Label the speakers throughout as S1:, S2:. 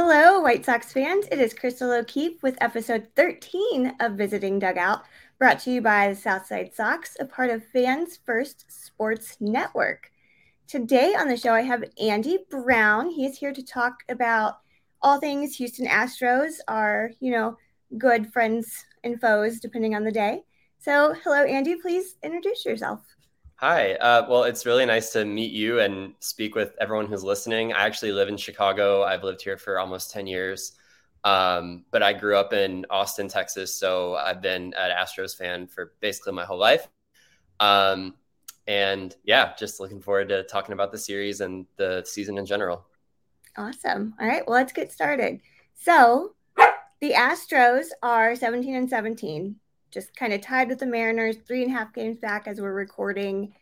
S1: Hello, White Sox fans. It is Crystal O'Keefe with episode 13 of Visiting Dugout, brought to you by the Southside Sox, a part of Fans First Sports Network. Today on the show, I have Andy Brown. He is here to talk about all things Houston Astros, our, you know, good friends and foes, depending on the day. So, hello, Andy. Please introduce yourself.
S2: Hi. Uh, well, it's really nice to meet you and speak with everyone who's listening. I actually live in Chicago. I've lived here for almost 10 years. Um, but I grew up in Austin, Texas. So I've been an Astros fan for basically my whole life. Um, and yeah, just looking forward to talking about the series and the season in general.
S1: Awesome. All right. Well, let's get started. So the Astros are 17 and 17 just kind of tied with the Mariners, three and a half games back as we're recording.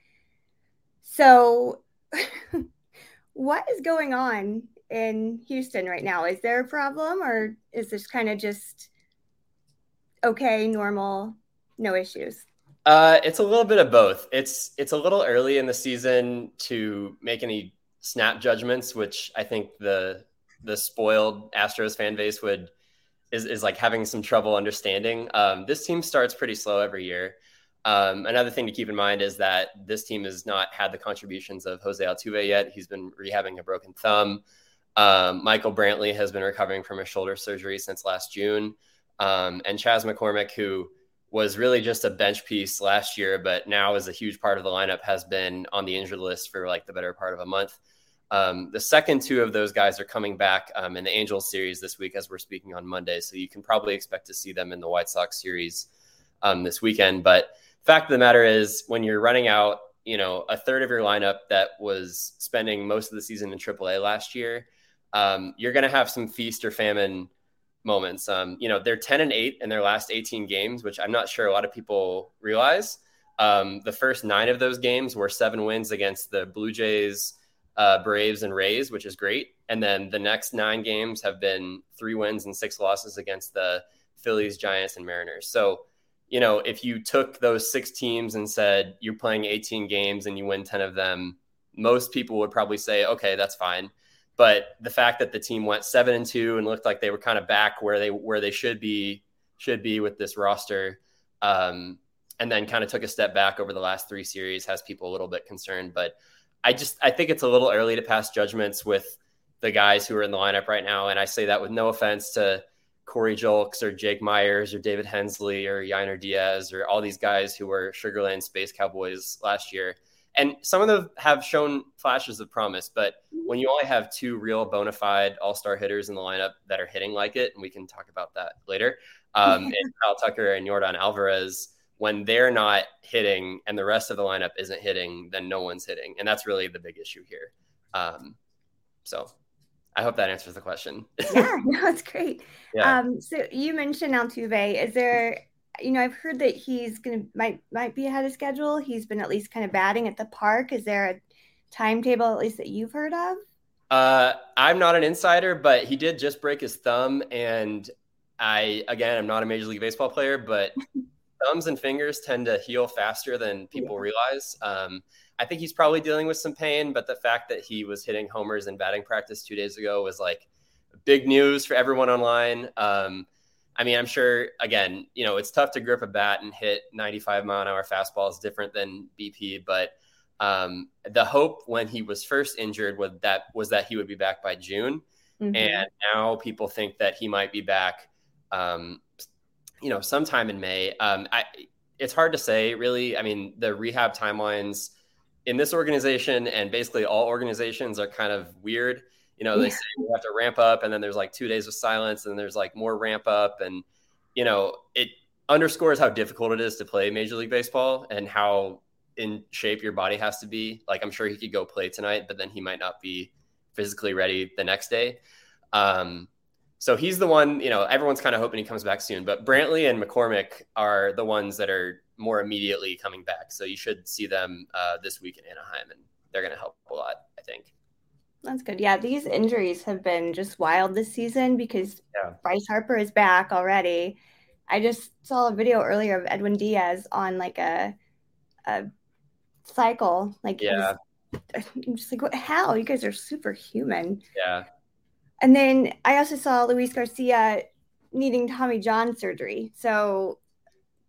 S1: So, what is going on in Houston right now? Is there a problem, or is this kind of just okay, normal, no issues?
S2: Uh, it's a little bit of both. It's it's a little early in the season to make any snap judgments, which I think the the spoiled Astros fan base would is, is like having some trouble understanding. Um, this team starts pretty slow every year. Um, another thing to keep in mind is that this team has not had the contributions of Jose Altuve yet. He's been rehabbing a broken thumb. Um, Michael Brantley has been recovering from a shoulder surgery since last June. Um, and Chas McCormick, who was really just a bench piece last year, but now is a huge part of the lineup, has been on the injured list for like the better part of a month. Um, the second two of those guys are coming back um, in the Angels series this week as we're speaking on Monday. So you can probably expect to see them in the White Sox series um, this weekend. But fact of the matter is, when you're running out, you know, a third of your lineup that was spending most of the season in AAA last year, um, you're going to have some feast or famine moments. Um, you know, they're 10 and 8 in their last 18 games, which I'm not sure a lot of people realize. Um, the first nine of those games were seven wins against the Blue Jays uh, Braves and Rays, which is great. And then the next nine games have been three wins and six losses against the Phillies, Giants, and Mariners. So, you know, if you took those six teams and said you're playing 18 games and you win 10 of them, most people would probably say, okay, that's fine. But the fact that the team went seven and two and looked like they were kind of back where they where they should be should be with this roster, um, and then kind of took a step back over the last three series has people a little bit concerned. But I just I think it's a little early to pass judgments with the guys who are in the lineup right now, and I say that with no offense to Corey Julks or Jake Meyers or David Hensley or Yainer Diaz or all these guys who were Sugarland Space Cowboys last year. And some of them have shown flashes of promise, but when you only have two real bona fide all star hitters in the lineup that are hitting like it, and we can talk about that later, um, and Kyle Tucker and Yordan Alvarez, when they're not hitting and the rest of the lineup isn't hitting, then no one's hitting. And that's really the big issue here. Um, so I hope that answers the question.
S1: yeah, no, that's great. Yeah. Um, so you mentioned Altuve. Is there, you know, I've heard that he's gonna might might be ahead of schedule. He's been at least kind of batting at the park. Is there a timetable at least that you've heard of?
S2: Uh, I'm not an insider, but he did just break his thumb, and I again, I'm not a Major League Baseball player, but thumbs and fingers tend to heal faster than people realize. Um, I think he's probably dealing with some pain, but the fact that he was hitting homers in batting practice two days ago was like big news for everyone online. Um, I mean, I'm sure, again, you know, it's tough to grip a bat and hit 95 mile an hour fastballs different than BP, but um, the hope when he was first injured was that was that he would be back by June, mm-hmm. and now people think that he might be back um, you know, sometime in May. Um, I, it's hard to say, really. I mean, the rehab timelines in this organization and basically all organizations are kind of weird. You know, they say we have to ramp up, and then there's like two days of silence, and there's like more ramp up, and you know, it underscores how difficult it is to play Major League Baseball and how in shape your body has to be. Like, I'm sure he could go play tonight, but then he might not be physically ready the next day. Um, so he's the one, you know, everyone's kind of hoping he comes back soon. But Brantley and McCormick are the ones that are more immediately coming back. So you should see them uh, this week in Anaheim, and they're going to help a lot, I think.
S1: That's good. Yeah, these injuries have been just wild this season because yeah. Bryce Harper is back already. I just saw a video earlier of Edwin Diaz on like a a cycle. Like,
S2: yeah,
S1: I'm just like, what, how? You guys are superhuman.
S2: Yeah,
S1: And then I also saw Luis Garcia needing Tommy John surgery. So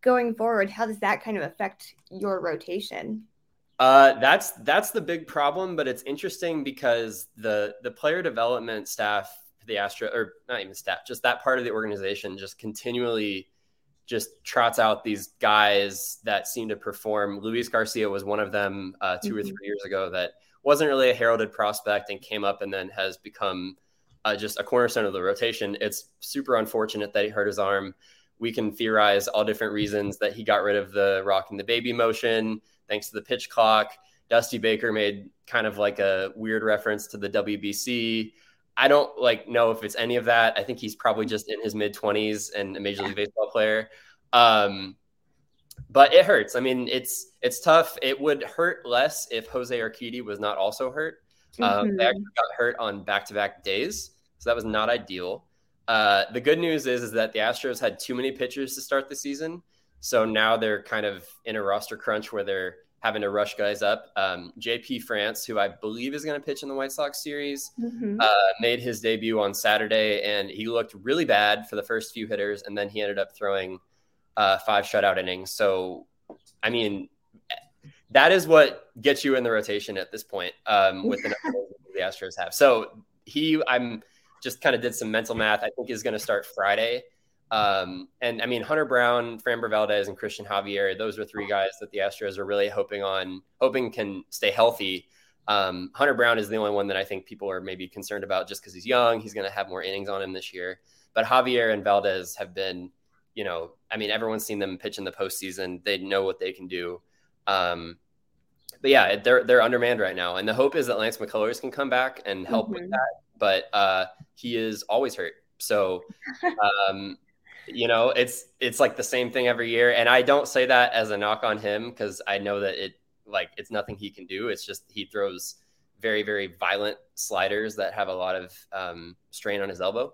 S1: going forward, how does that kind of affect your rotation?
S2: Uh, that's that's the big problem, but it's interesting because the the player development staff, the Astro, or not even staff, just that part of the organization, just continually just trots out these guys that seem to perform. Luis Garcia was one of them uh, 2 mm-hmm. or three years ago that wasn't really a heralded prospect and came up and then has become uh, just a cornerstone of the rotation. It's super unfortunate that he hurt his arm. We can theorize all different reasons that he got rid of the rock and the baby motion thanks to the pitch clock. Dusty Baker made kind of like a weird reference to the WBC. I don't like know if it's any of that. I think he's probably just in his mid 20s and a major league baseball player. Um, but it hurts. I mean, it's it's tough. It would hurt less if Jose Urquidy was not also hurt. Um, mm-hmm. They actually got hurt on back to back days, so that was not ideal. Uh, the good news is is that the Astros had too many pitchers to start the season, so now they're kind of in a roster crunch where they're having to rush guys up. Um, JP France, who I believe is going to pitch in the White Sox series, mm-hmm. uh, made his debut on Saturday, and he looked really bad for the first few hitters, and then he ended up throwing uh, five shutout innings. So, I mean, that is what gets you in the rotation at this point um, with the the Astros have. So he, I'm just kind of did some mental math. I think is going to start Friday. Um, and I mean, Hunter Brown, Framber Valdez, and Christian Javier, those are three guys that the Astros are really hoping on, hoping can stay healthy. Um, Hunter Brown is the only one that I think people are maybe concerned about just because he's young. He's going to have more innings on him this year. But Javier and Valdez have been, you know, I mean, everyone's seen them pitch in the postseason. They know what they can do. Um, but yeah, they're they're undermanned right now, and the hope is that Lance McCullers can come back and help mm-hmm. with that. But uh, he is always hurt, so um, you know it's it's like the same thing every year. And i don't say that as a knock on him because i know that it like it's nothing he can do. It's just he throws very very violent sliders that have a lot of um, strain on his elbow.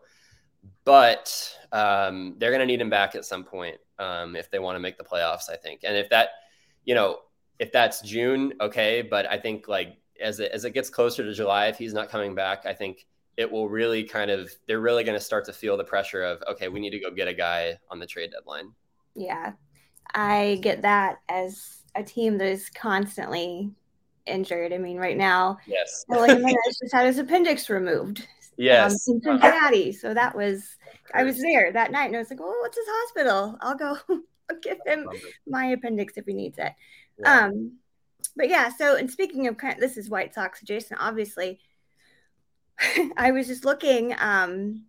S2: But um, they're going to need him back at some point um, if they want to make the playoffs i think. And if that you know if that's june okay but i think like as it, as it gets closer to july if he's not coming back i think it will really kind of they're really going to start to feel the pressure of okay we need to go get a guy on the trade deadline.
S1: Yeah. I get that as a team that is constantly injured. I mean right now
S2: yes.
S1: Just had his appendix removed.
S2: Yes.
S1: Um, in cincinnati. So that was i was there that night and i was like "Well, what's his hospital? I'll go I'll give him my appendix if he needs it yeah. um but yeah so and speaking of kind of, this is white sox adjacent obviously I was just looking. Um,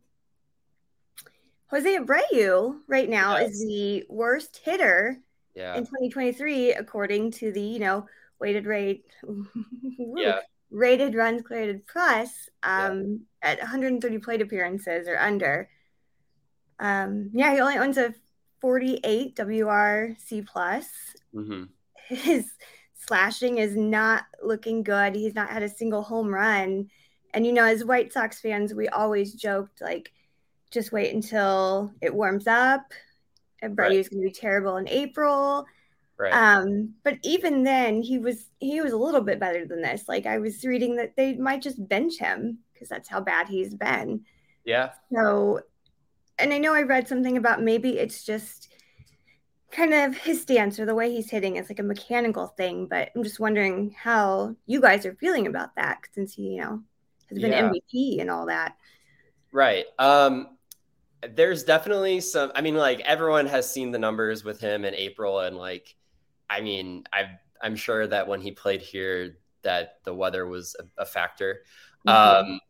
S1: Jose Abreu right now yes. is the worst hitter
S2: yeah.
S1: in 2023, according to the you know weighted rate,
S2: yeah.
S1: rated runs created plus um, yeah. at 130 plate appearances or under. Um, yeah, he only owns a 48 WRC plus.
S2: Mm-hmm.
S1: His slashing is not looking good. He's not had a single home run and you know, as White Sox fans, we always joked like, just wait until it warms up. Brady's right. going to be terrible in April.
S2: Right.
S1: Um, but even then, he was he was a little bit better than this. Like I was reading that they might just bench him because that's how bad he's been.
S2: Yeah.
S1: So, and I know I read something about maybe it's just kind of his stance or the way he's hitting is like a mechanical thing. But I'm just wondering how you guys are feeling about that since he, you know, has been yeah. MVP and all that.
S2: Right. Um, there's definitely some. I mean, like everyone has seen the numbers with him in April, and like, I mean, I I'm sure that when he played here, that the weather was a, a factor. Mm-hmm. Um,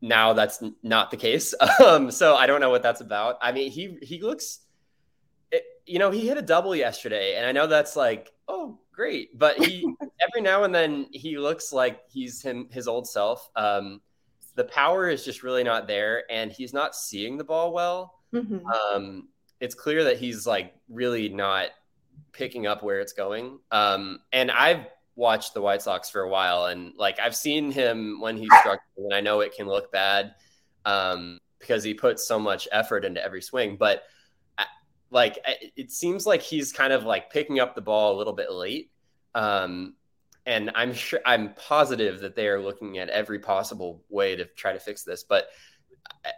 S2: now that's not the case. Um, so I don't know what that's about. I mean, he he looks, it, you know, he hit a double yesterday, and I know that's like, oh, great. But he every now and then he looks like he's him his old self. Um, the power is just really not there, and he's not seeing the ball well. Mm-hmm. Um, it's clear that he's like really not picking up where it's going. Um, and I've watched the White Sox for a while, and like I've seen him when he's struggling, and I know it can look bad um, because he puts so much effort into every swing. But like it seems like he's kind of like picking up the ball a little bit late. Um, and I'm sure I'm positive that they are looking at every possible way to try to fix this. But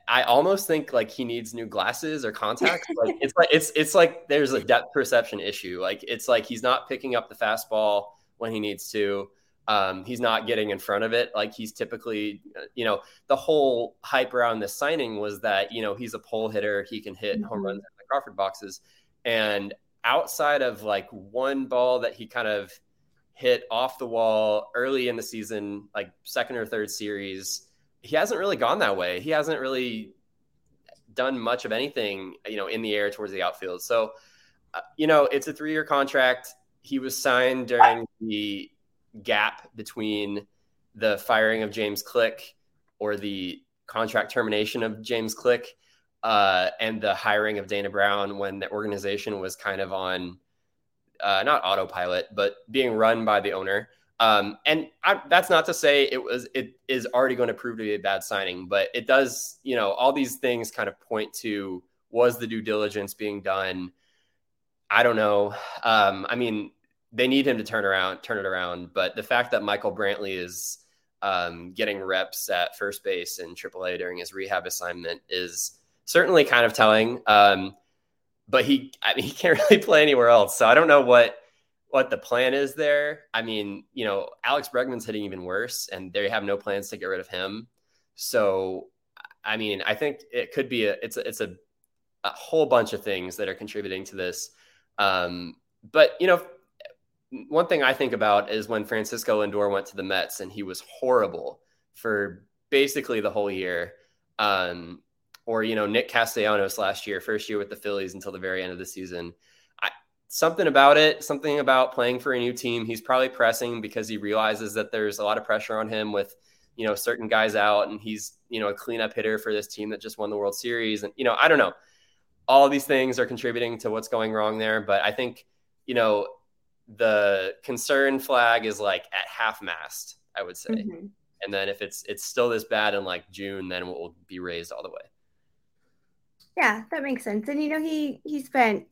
S2: I almost think like he needs new glasses or contacts. Like it's like it's it's like there's a depth perception issue. Like it's like he's not picking up the fastball when he needs to. Um, he's not getting in front of it like he's typically. You know, the whole hype around this signing was that you know he's a pull hitter. He can hit mm-hmm. home runs in the Crawford boxes, and outside of like one ball that he kind of hit off the wall early in the season, like second or third series he hasn't really gone that way. He hasn't really done much of anything, you know, in the air towards the outfield. So, uh, you know, it's a three year contract. He was signed during the gap between the firing of James Click or the contract termination of James Click uh, and the hiring of Dana Brown when the organization was kind of on uh, not autopilot, but being run by the owner. Um, and I, that's not to say it was it is already going to prove to be a bad signing, but it does, you know, all these things kind of point to was the due diligence being done. I don't know. Um, I mean, they need him to turn around, turn it around. But the fact that Michael Brantley is um, getting reps at first base in AAA during his rehab assignment is certainly kind of telling. Um, but he, I mean, he can't really play anywhere else. So I don't know what what the plan is there. I mean, you know, Alex Bregman's hitting even worse, and they have no plans to get rid of him. So, I mean, I think it could be a it's a, it's a a whole bunch of things that are contributing to this. Um, but you know, one thing I think about is when Francisco Lindor went to the Mets and he was horrible for basically the whole year. Um, or you know, Nick Castellanos last year, first year with the Phillies until the very end of the season something about it, something about playing for a new team. He's probably pressing because he realizes that there's a lot of pressure on him with, you know, certain guys out and he's, you know, a cleanup hitter for this team that just won the World Series. And, you know, I don't know. All these things are contributing to what's going wrong there. But I think, you know, the concern flag is like at half mast, I would say. Mm-hmm. And then if it's it's still this bad in like June, then it will be raised all the way.
S1: Yeah, that makes sense. And you know, he he spent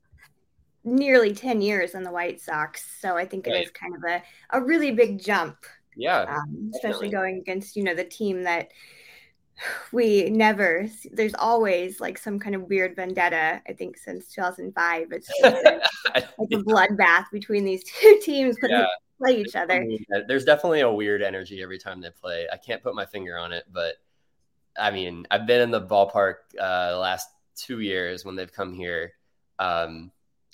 S1: nearly 10 years in the White Sox. So I think it right. is kind of a, a really big jump.
S2: Yeah.
S1: Um, especially going against, you know, the team that we never, there's always like some kind of weird vendetta. I think since 2005, it's just like a bloodbath between these two teams yeah. they play each other.
S2: There's definitely a weird energy every time they play. I can't put my finger on it, but I mean, I've been in the ballpark uh, the last two years when they've come here. Um,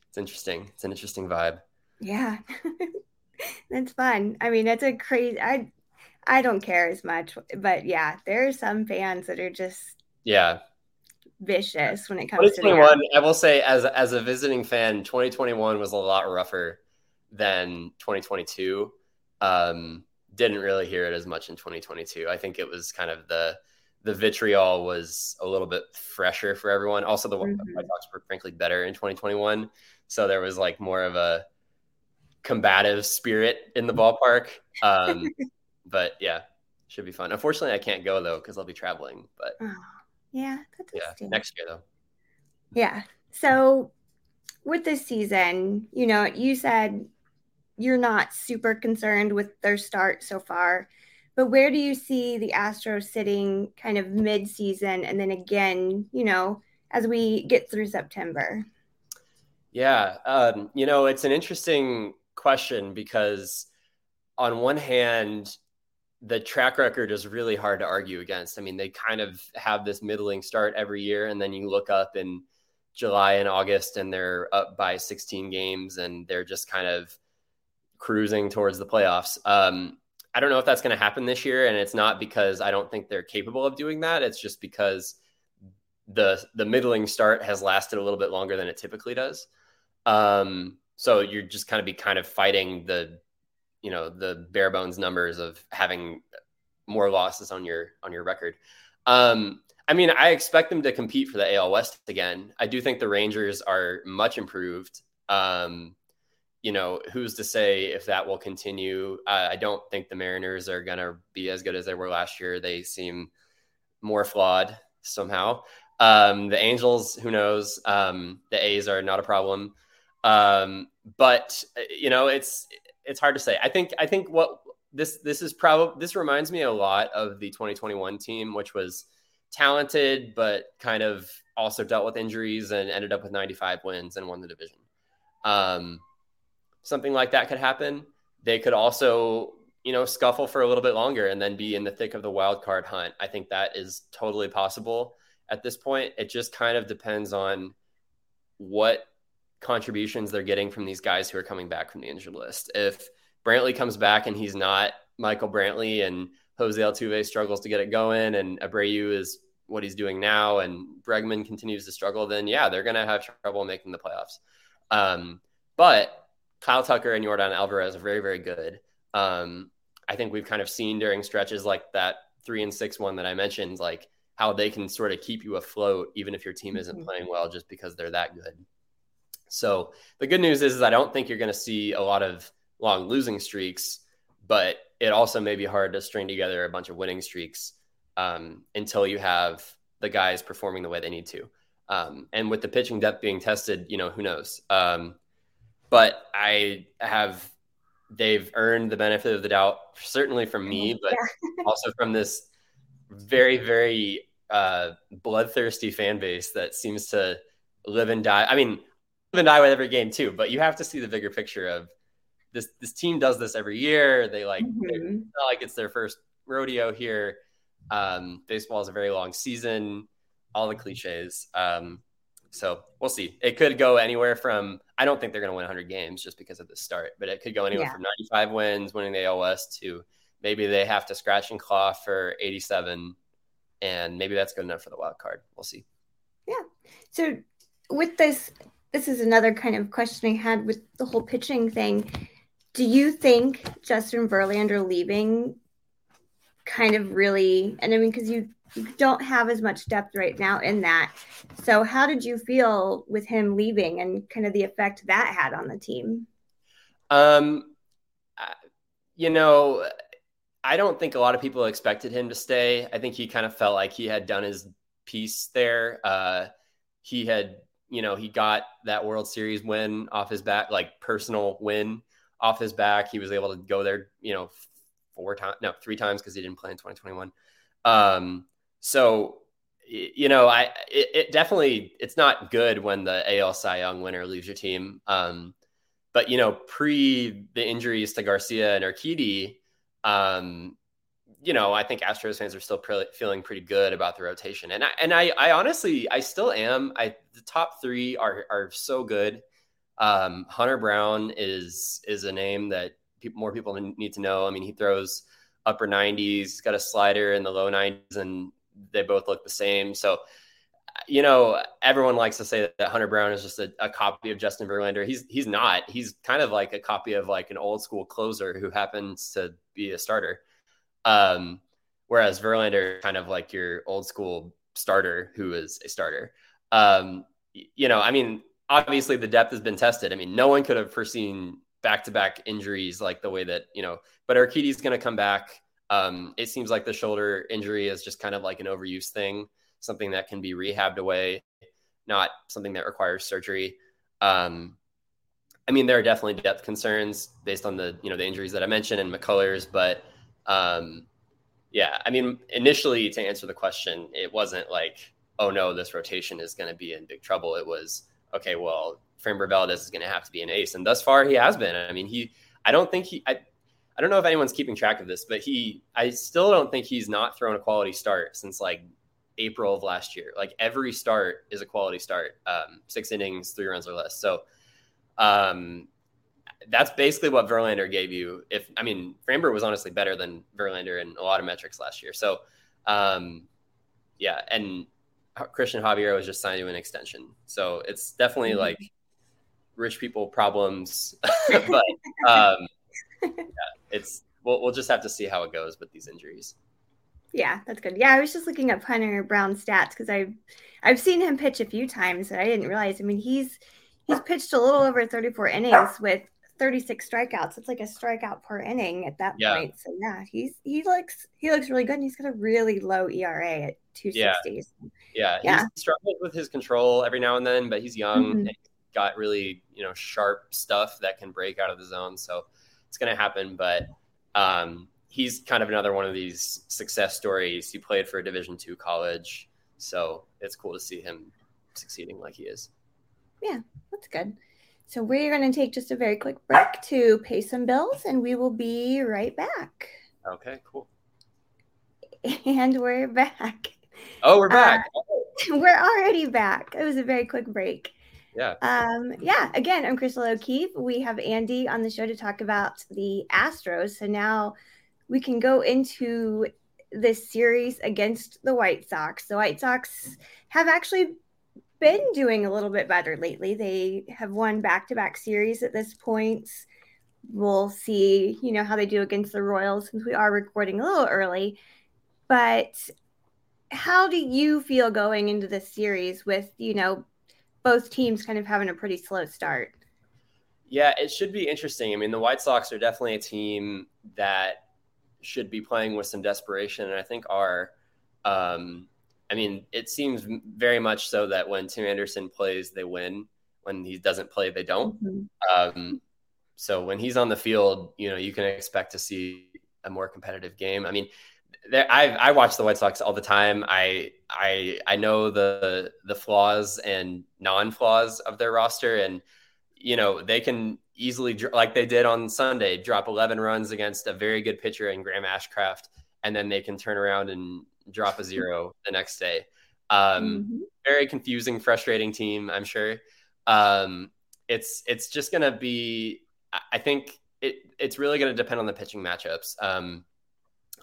S2: it's interesting. It's an interesting vibe.
S1: Yeah. That's fun. I mean, that's a crazy I I don't care as much, but yeah, there are some fans that are just
S2: yeah
S1: vicious when it comes to
S2: 2021. I will say, as as a visiting fan, 2021 was a lot rougher than 2022. Um, didn't really hear it as much in 2022. I think it was kind of the the vitriol was a little bit fresher for everyone. Also, the mm-hmm. White Sox were frankly better in 2021. So there was like more of a combative spirit in the ballpark. Um, but yeah, should be fun. Unfortunately, I can't go though because I'll be traveling. But oh,
S1: yeah,
S2: yeah, next year though.
S1: Yeah. So with this season, you know, you said you're not super concerned with their start so far, but where do you see the Astros sitting kind of mid-season and then again, you know, as we get through September?
S2: Yeah, um, you know, it's an interesting question because on one hand, the track record is really hard to argue against. I mean, they kind of have this middling start every year, and then you look up in July and August, and they're up by 16 games, and they're just kind of cruising towards the playoffs. Um, I don't know if that's going to happen this year, and it's not because I don't think they're capable of doing that. It's just because the the middling start has lasted a little bit longer than it typically does. Um, so you're just kind of be kind of fighting the, you know, the bare bones numbers of having more losses on your on your record. Um, I mean, I expect them to compete for the AL West again. I do think the Rangers are much improved. Um, you know, who's to say if that will continue? Uh, I don't think the Mariners are going to be as good as they were last year. They seem more flawed somehow. Um, the Angels, who knows? Um, the A's are not a problem. Um, but you know, it's it's hard to say. I think I think what this this is probably this reminds me a lot of the 2021 team, which was talented, but kind of also dealt with injuries and ended up with 95 wins and won the division. Um, something like that could happen. They could also, you know, scuffle for a little bit longer and then be in the thick of the wild card hunt. I think that is totally possible at this point. It just kind of depends on what contributions they're getting from these guys who are coming back from the injured list. If Brantley comes back and he's not Michael Brantley and Jose Altuve struggles to get it going and Abreu is what he's doing now and Bregman continues to struggle, then yeah, they're going to have trouble making the playoffs. Um, but Kyle Tucker and Yordan Alvarez are very, very good. Um, I think we've kind of seen during stretches like that three and six one that I mentioned, like how they can sort of keep you afloat even if your team isn't mm-hmm. playing well just because they're that good. So the good news is, is I don't think you're going to see a lot of long losing streaks, but it also may be hard to string together a bunch of winning streaks um, until you have the guys performing the way they need to. Um, and with the pitching depth being tested, you know, who knows? Um, but I have, they've earned the benefit of the doubt, certainly from me, but yeah. also from this very, very uh, bloodthirsty fan base that seems to live and die. I mean, and die with every game too, but you have to see the bigger picture of this. This team does this every year. They like mm-hmm. not like it's their first rodeo here. Um, baseball is a very long season. All the cliches. Um, so we'll see. It could go anywhere from. I don't think they're going to win 100 games just because of the start, but it could go anywhere yeah. from 95 wins, winning the AL West, to maybe they have to scratch and claw for 87, and maybe that's good enough for the wild card. We'll see.
S1: Yeah. So with this this is another kind of question I had with the whole pitching thing. Do you think Justin Verlander leaving kind of really, and I mean, because you, you don't have as much depth right now in that. So, how did you feel with him leaving and kind of the effect that had on the team?
S2: Um, you know, I don't think a lot of people expected him to stay. I think he kind of felt like he had done his piece there. Uh, he had you know, he got that World Series win off his back, like personal win off his back. He was able to go there, you know, four times, no, three times because he didn't play in 2021. Um, so, you know, I it, it, definitely it's not good when the AL Cy Young winner leaves your team. Um, but you know, pre the injuries to Garcia and Urquidy, um, you know, I think Astros fans are still pre- feeling pretty good about the rotation, and I and I, I honestly, I still am. I the top three are are so good. Um, Hunter Brown is is a name that people, more people need to know. I mean, he throws upper 90s, he's got a slider in the low 90s, and they both look the same. So, you know, everyone likes to say that Hunter Brown is just a, a, copy of Justin Verlander. He's he's not. He's kind of like a copy of like an old school closer who happens to be a starter. Um, whereas Verlander, kind of like your old school starter who is a starter. Um, you know, I mean, obviously the depth has been tested. I mean, no one could have foreseen back to back injuries like the way that, you know, but Urquidy's going to come back. Um, it seems like the shoulder injury is just kind of like an overuse thing, something that can be rehabbed away, not something that requires surgery. Um, I mean, there are definitely depth concerns based on the, you know, the injuries that I mentioned and McCullers, but um, yeah, I mean, initially to answer the question, it wasn't like, oh no, this rotation is going to be in big trouble. It was okay. Well, Framber Valdez is going to have to be an ace, and thus far he has been. I mean, he. I don't think he. I, I don't know if anyone's keeping track of this, but he. I still don't think he's not thrown a quality start since like April of last year. Like every start is a quality start. Um, six innings, three runs or less. So, um, that's basically what Verlander gave you. If I mean, Framber was honestly better than Verlander in a lot of metrics last year. So, um, yeah, and Christian Javier was just signed to an extension. So it's definitely mm-hmm. like rich people problems, but um, yeah, it's we'll we'll just have to see how it goes with these injuries.
S1: Yeah, that's good. Yeah, I was just looking up Hunter Brown's stats because I've I've seen him pitch a few times, and I didn't realize. I mean, he's he's pitched a little over 34 innings with 36 strikeouts. It's like a strikeout per inning at that yeah. point. So yeah, he's he looks he looks really good and he's got a really low ERA at 260.
S2: Yeah. yeah. yeah. He's struggled with his control every now and then, but he's young mm-hmm. and got really, you know, sharp stuff that can break out of the zone. So it's gonna happen. But um he's kind of another one of these success stories. He played for a Division two college, so it's cool to see him succeeding like he is.
S1: Yeah, that's good. So we're going to take just a very quick break to pay some bills, and we will be right back.
S2: Okay, cool.
S1: And we're back.
S2: Oh, we're back.
S1: Uh, we're already back. It was a very quick break.
S2: Yeah.
S1: Um, yeah. Again, I'm Crystal O'Keefe. We have Andy on the show to talk about the Astros. So now we can go into this series against the White Sox. The White Sox have actually been doing a little bit better lately. They have won back-to-back series at this point. We'll see, you know, how they do against the Royals since we are recording a little early. But how do you feel going into this series with, you know, both teams kind of having a pretty slow start?
S2: Yeah, it should be interesting. I mean, the White Sox are definitely a team that should be playing with some desperation, and I think are. Um, I mean, it seems very much so that when Tim Anderson plays, they win. When he doesn't play, they don't. Mm-hmm. Um, so when he's on the field, you know, you can expect to see a more competitive game. I mean, there, I I watch the White Sox all the time. I I I know the the flaws and non flaws of their roster, and you know they can easily like they did on Sunday drop 11 runs against a very good pitcher in Graham Ashcraft, and then they can turn around and drop a zero the next day. Um, mm-hmm. Very confusing, frustrating team. I'm sure. Um, it's it's just gonna be. I think it it's really gonna depend on the pitching matchups. Um,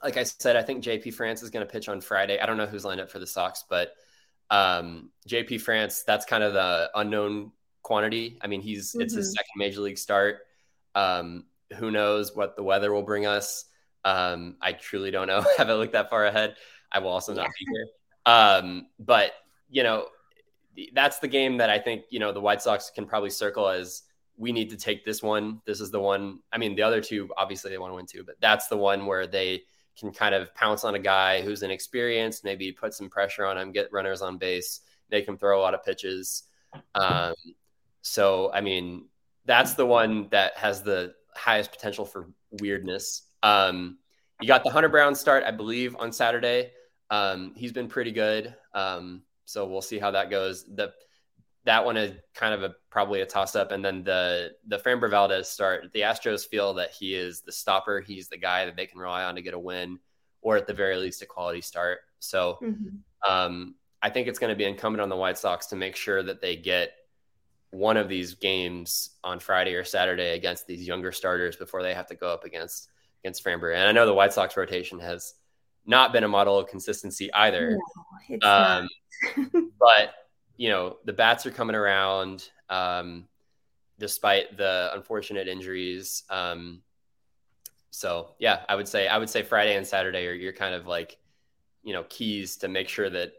S2: like I said, I think JP France is going to pitch on Friday. I don't know who's lined up for the Sox, but um, JP France, that's kind of the unknown quantity. I mean, he's mm-hmm. it's his mm-hmm. second major league start. Um, who knows what the weather will bring us? Um, I truly don't know. haven't looked that far ahead. I will also not be here. Um, but you know, that's the game that I think you know the White Sox can probably circle as we need to take this one. This is the one. I mean, the other two obviously they want to win too, but that's the one where they can kind of pounce on a guy who's inexperienced, maybe put some pressure on him, get runners on base, make him throw a lot of pitches. Um, so, I mean, that's the one that has the highest potential for weirdness. Um, you got the Hunter Brown start, I believe, on Saturday. Um, he's been pretty good. Um, so we'll see how that goes. The that one is kind of a probably a toss up, and then the the Framber Valdez start. The Astros feel that he is the stopper. He's the guy that they can rely on to get a win, or at the very least a quality start. So mm-hmm. um, I think it's going to be incumbent on the White Sox to make sure that they get one of these games on Friday or Saturday against these younger starters before they have to go up against against Framber. And I know the White Sox rotation has not been a model of consistency either. No, um, but you know the bats are coming around um, despite the unfortunate injuries. Um, so yeah, I would say I would say Friday and Saturday are your kind of like you know keys to make sure that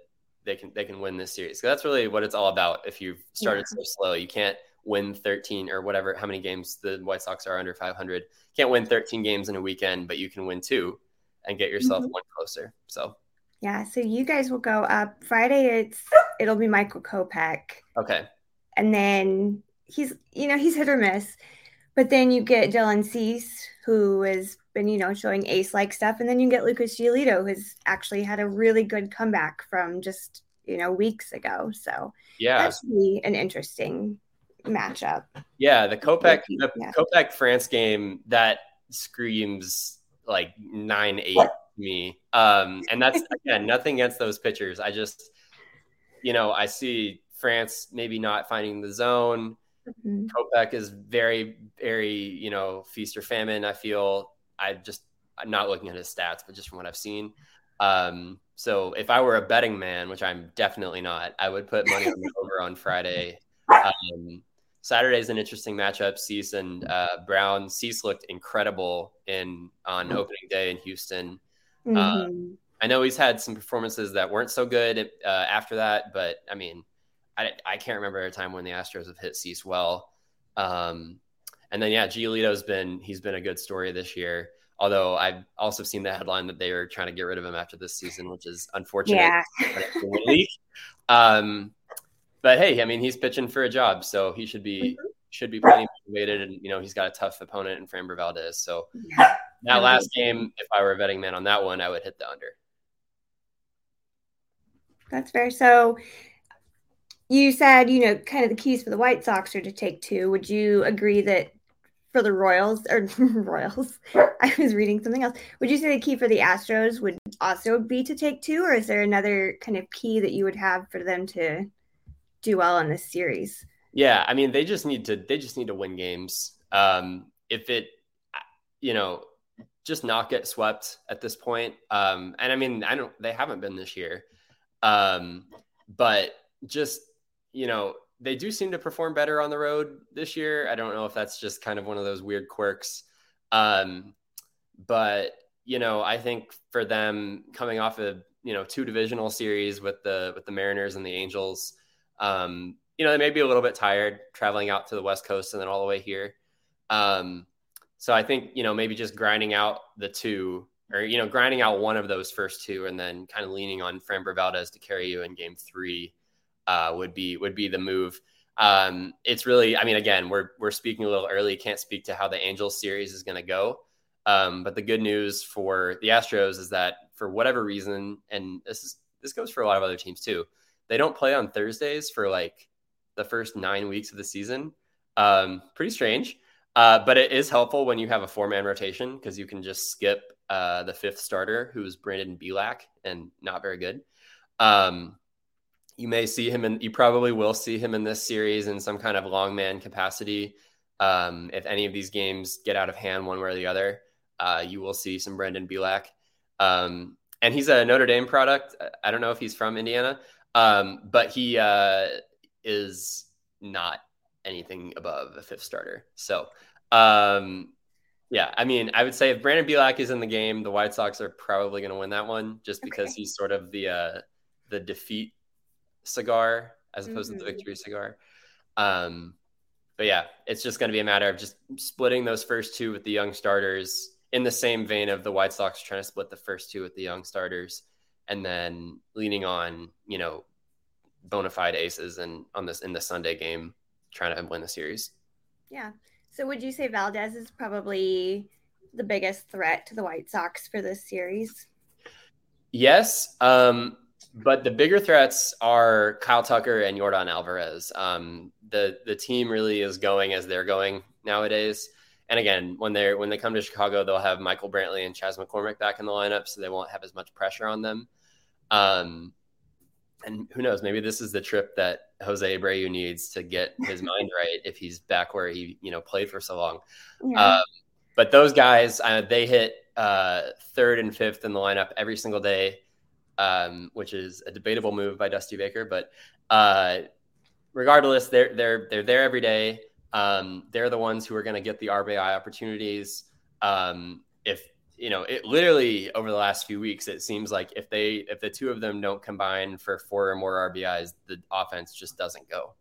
S2: they can they can win this series. So that's really what it's all about. If you've started yeah. so slow, you can't win 13 or whatever how many games the White Sox are under 500. Can't win 13 games in a weekend, but you can win two and get yourself mm-hmm. one closer. So
S1: yeah, so you guys will go up Friday. It's it'll be Michael Kopech.
S2: Okay.
S1: And then he's you know he's hit or miss, but then you get Dylan Cease who has been you know showing ace like stuff, and then you get Lucas Giolito who's actually had a really good comeback from just you know weeks ago. So
S2: yeah,
S1: that should be an interesting matchup.
S2: Yeah, the Kopech the yeah. Kopech France game that screams like nine eight me. Um, and that's again nothing against those pitchers. I just, you know, I see France maybe not finding the zone. mm is very, very, you know, feast or famine. I feel I just I'm not looking at his stats, but just from what I've seen. Um, so if I were a betting man, which I'm definitely not, I would put money on over on Friday. Um, Saturday is an interesting matchup. Cease and uh, Brown. Cease looked incredible in on opening day in Houston. Um, mm-hmm. I know he's had some performances that weren't so good uh, after that, but I mean, I, I can't remember a time when the Astros have hit Cease well. Um, and then yeah, Giolito's been he's been a good story this year. Although I've also seen the headline that they are trying to get rid of him after this season, which is unfortunate. Yeah. um, but hey, I mean, he's pitching for a job, so he should be mm-hmm. should be pretty motivated, and you know, he's got a tough opponent in Framber Valdez. So that last game, if I were a betting man on that one, I would hit the under.
S1: That's fair. So you said, you know, kind of the keys for the White Sox are to take two. Would you agree that for the Royals or Royals, I was reading something else. Would you say the key for the Astros would also be to take two, or is there another kind of key that you would have for them to do well in this series?
S2: Yeah, I mean, they just need to they just need to win games. Um, if it, you know, just not get swept at this point. Um, and I mean, I don't they haven't been this year. Um, but just you know, they do seem to perform better on the road this year. I don't know if that's just kind of one of those weird quirks. Um, but you know, I think for them coming off of you know two divisional series with the with the Mariners and the Angels, um, you know, they may be a little bit tired traveling out to the West Coast and then all the way here. Um, so I think you know maybe just grinding out the two, or you know, grinding out one of those first two, and then kind of leaning on Framber Valdez to carry you in Game Three uh, would be would be the move. Um, it's really, I mean, again, we're we're speaking a little early. Can't speak to how the Angels series is going to go. Um, but the good news for the Astros is that for whatever reason, and this is this goes for a lot of other teams too, they don't play on Thursdays for like the first nine weeks of the season. Um, pretty strange, uh, but it is helpful when you have a four man rotation because you can just skip uh, the fifth starter, who's Brandon Bielak and not very good. Um, you may see him and you probably will see him in this series in some kind of long man capacity. Um, if any of these games get out of hand one way or the other, uh, you will see some Brandon Bielak. Um, and he's a Notre Dame product. I don't know if he's from Indiana, um, but he uh, is not anything above a fifth starter. So, um, yeah, I mean, I would say if Brandon Bielak is in the game, the White Sox are probably going to win that one, just because okay. he's sort of the uh, the defeat cigar as opposed mm-hmm. to the mm-hmm. victory cigar. Um, but yeah, it's just going to be a matter of just splitting those first two with the young starters in the same vein of the White Sox trying to split the first two with the young starters and then leaning on, you know, bona fide aces and on this in the Sunday game trying to win the series.
S1: Yeah. So would you say Valdez is probably the biggest threat to the White Sox for this series?
S2: Yes. Um, but the bigger threats are Kyle Tucker and Yordan Alvarez. Um, the the team really is going as they're going nowadays. And again, when they're when they come to Chicago, they'll have Michael Brantley and Chas McCormick back in the lineup, so they won't have as much pressure on them. Um, and who knows? Maybe this is the trip that Jose Abreu needs to get his mind right if he's back where he you know played for so long. Yeah. Um, but those guys, uh, they hit uh, third and fifth in the lineup every single day um, which is a debatable move by Dusty Baker. But uh, regardless, they're they're they're there every day. Um, they're the ones who are going to get the RBI opportunities. Um, if you know, it literally over the last few weeks, it seems like if they if the two of them don't combine for four or more RBIs, the offense just doesn't go.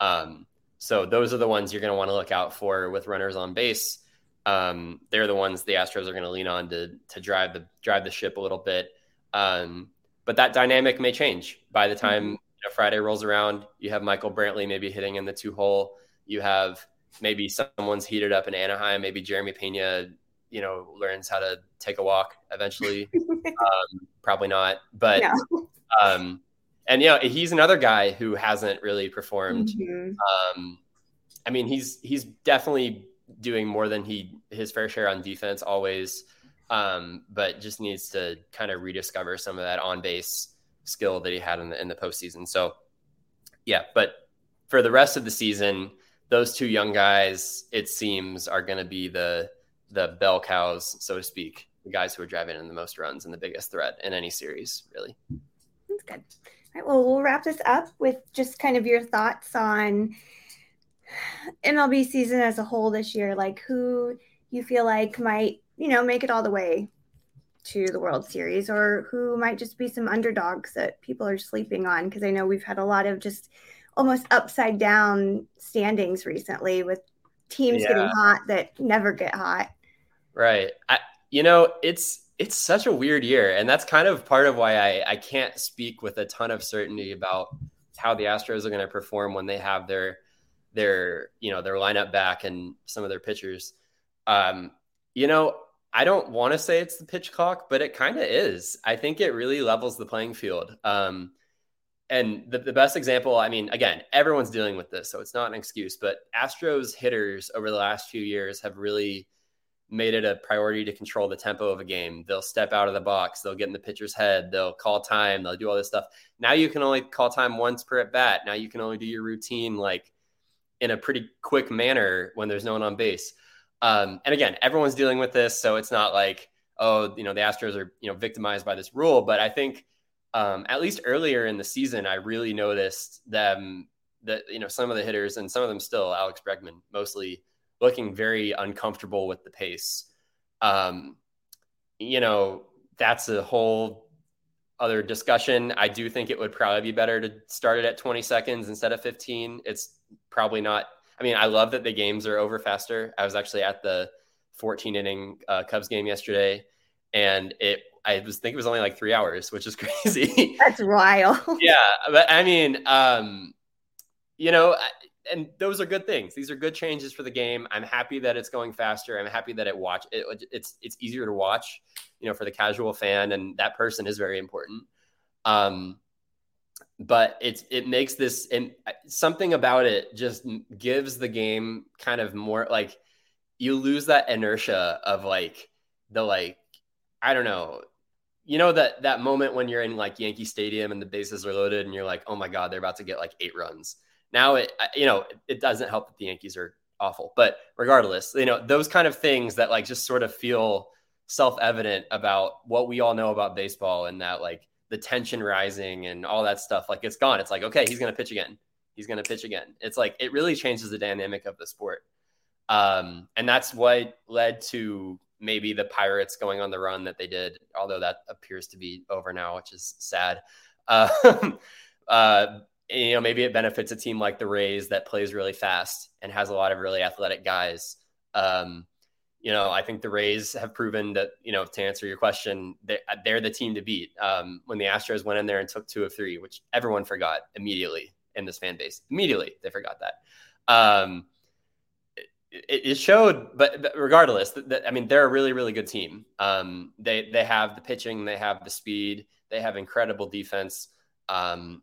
S2: Um, so those are the ones you're going to want to look out for with runners on base. Um, they're the ones the Astros are going to lean on to to drive the drive the ship a little bit. Um, but that dynamic may change by the time mm-hmm. you know, Friday rolls around. You have Michael Brantley maybe hitting in the two hole. You have maybe someone's heated up in Anaheim. Maybe Jeremy Pena, you know, learns how to take a walk eventually. um, probably not, but no. um, and you know, he's another guy who hasn't really performed. Mm-hmm. Um, I mean, he's he's definitely doing more than he his fair share on defense always um, but just needs to kind of rediscover some of that on base skill that he had in the in the postseason. So, yeah, but for the rest of the season, those two young guys, it seems, are going to be the the bell cows, so to speak, the guys who are driving in the most runs and the biggest threat in any series, really.
S1: That's good. All right, well, we'll wrap this up with just kind of your thoughts on MLB season as a whole this year. Like, who you feel like might you know, make it all the way to the World Series or who might just be some underdogs that people are sleeping on. Because I know we've had a lot of just almost upside down standings recently with teams yeah. getting hot that never get hot.
S2: Right. I, you know, it's it's such a weird year, and that's kind of part of why I I can't speak with a ton of certainty about how the Astros are going to perform when they have their their you know their lineup back and some of their pitchers. Um, you know, I don't want to say it's the pitch clock, but it kind of is. I think it really levels the playing field. Um, and the, the best example, I mean, again, everyone's dealing with this, so it's not an excuse, but Astros hitters over the last few years have really made it a priority to control the tempo of a game. They'll step out of the box, they'll get in the pitcher's head, they'll call time, they'll do all this stuff. Now you can only call time once per at bat. Now you can only do your routine like in a pretty quick manner when there's no one on base. Um, and again, everyone's dealing with this, so it's not like oh, you know, the Astros are you know victimized by this rule. But I think um, at least earlier in the season, I really noticed them that you know some of the hitters and some of them still Alex Bregman mostly looking very uncomfortable with the pace. Um, you know, that's a whole other discussion. I do think it would probably be better to start it at 20 seconds instead of 15. It's probably not I mean, I love that the games are over faster. I was actually at the 14 inning uh, Cubs game yesterday, and it I was think it was only like three hours, which is crazy.
S1: That's wild.
S2: yeah, but I mean, um, you know, and those are good things. These are good changes for the game. I'm happy that it's going faster. I'm happy that it watch it, it's it's easier to watch, you know, for the casual fan, and that person is very important. Um, but it's it makes this and something about it just gives the game kind of more like you lose that inertia of like the like I don't know you know that that moment when you're in like Yankee Stadium and the bases are loaded and you're like oh my god they're about to get like eight runs now it you know it doesn't help that the Yankees are awful but regardless you know those kind of things that like just sort of feel self-evident about what we all know about baseball and that like the tension rising and all that stuff like it's gone. It's like okay he's going to pitch again. He's going to pitch again. It's like it really changes the dynamic of the sport. Um, and that's what led to maybe the pirates going on the run that they did although that appears to be over now which is sad. Uh, uh, you know maybe it benefits a team like the rays that plays really fast and has a lot of really athletic guys um, you know, I think the Rays have proven that, you know, to answer your question, they, they're the team to beat. Um, when the Astros went in there and took two of three, which everyone forgot immediately in this fan base, immediately they forgot that. Um, it, it, showed, but, regardless, that, I mean, they're a really, really good team. Um, they they have the pitching, they have the speed, they have incredible defense, um,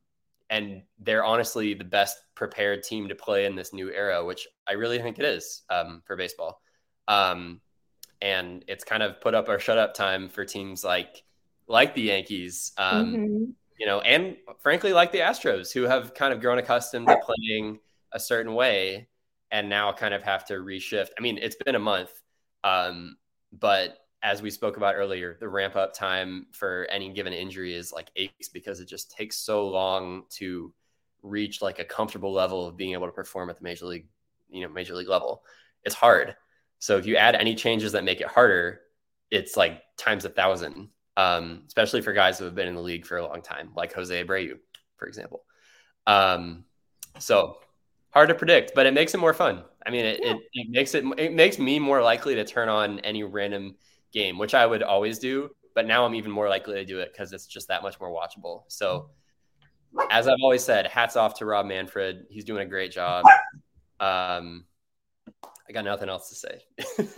S2: and they're honestly the best prepared team to play in this new era, which I really think it is um, for baseball. Um, and it's kind of put up or shut up time for teams like like the Yankees, um, mm-hmm. you know, and frankly like the Astros, who have kind of grown accustomed to playing a certain way and now kind of have to reshift. I mean, it's been a month, um, but as we spoke about earlier, the ramp up time for any given injury is like aches because it just takes so long to reach like a comfortable level of being able to perform at the major league, you know, major league level. It's hard. So if you add any changes that make it harder, it's like times a thousand, um, especially for guys who have been in the league for a long time, like Jose Abreu, for example. Um, so hard to predict, but it makes it more fun. I mean, it, yeah. it, it, makes it it makes me more likely to turn on any random game, which I would always do. But now I'm even more likely to do it because it's just that much more watchable. So, as I've always said, hats off to Rob Manfred. He's doing a great job. Um, I got nothing else to say.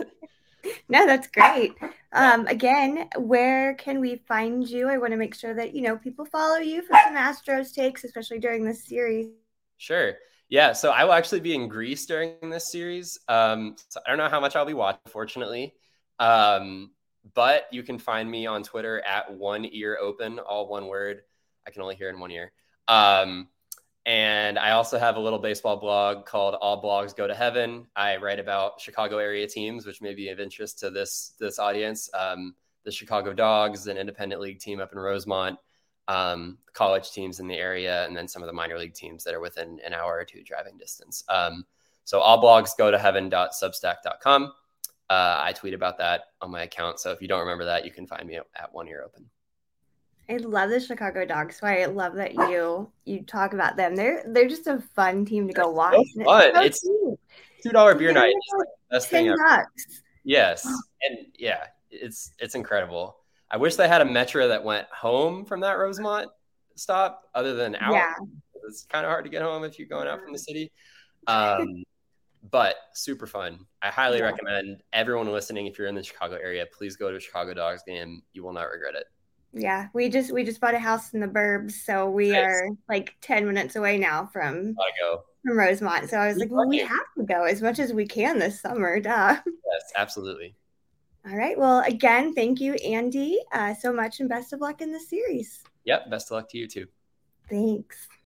S1: no, that's great. Um, again, where can we find you? I want to make sure that you know people follow you for some Astros takes, especially during this series.
S2: Sure. Yeah. So I will actually be in Greece during this series. Um, so I don't know how much I'll be watching, fortunately. Um, but you can find me on Twitter at one ear open, all one word. I can only hear in one ear. Um, and I also have a little baseball blog called All Blogs Go to Heaven. I write about Chicago area teams, which may be of interest to this this audience. Um, the Chicago Dogs, an independent league team up in Rosemont, um, college teams in the area, and then some of the minor league teams that are within an hour or two driving distance. Um, so all blogs go to heaven.substack.com. Uh, I tweet about that on my account. So if you don't remember that, you can find me at One Ear Open.
S1: I love the Chicago Dogs. So I love that you you talk about them. They're they're just a fun team to go watch.
S2: So fun. It's, it's two dollar beer night. Like best thing ever. Bucks. Yes, and yeah, it's it's incredible. I wish they had a metro that went home from that Rosemont stop, other than out. Yeah. It's kind of hard to get home if you're going out from the city. Um, but super fun. I highly
S1: Yeah.
S2: recommend everyone listening. If you're in the Chicago area, please go to a Chicago Dogs game. You will not regret it.
S1: Yeah, we just we just bought a house in the burbs, so we
S2: Nice.
S1: are like 10 minutes away now from from Rosemont. So I was like, well, we have to go as much as we can this summer, duh.
S2: Yes, absolutely.
S1: All right. Well, again, thank you, Andy, uh, so much, and best of luck in the series.
S2: Yep. Best of luck to you too.
S1: Thanks.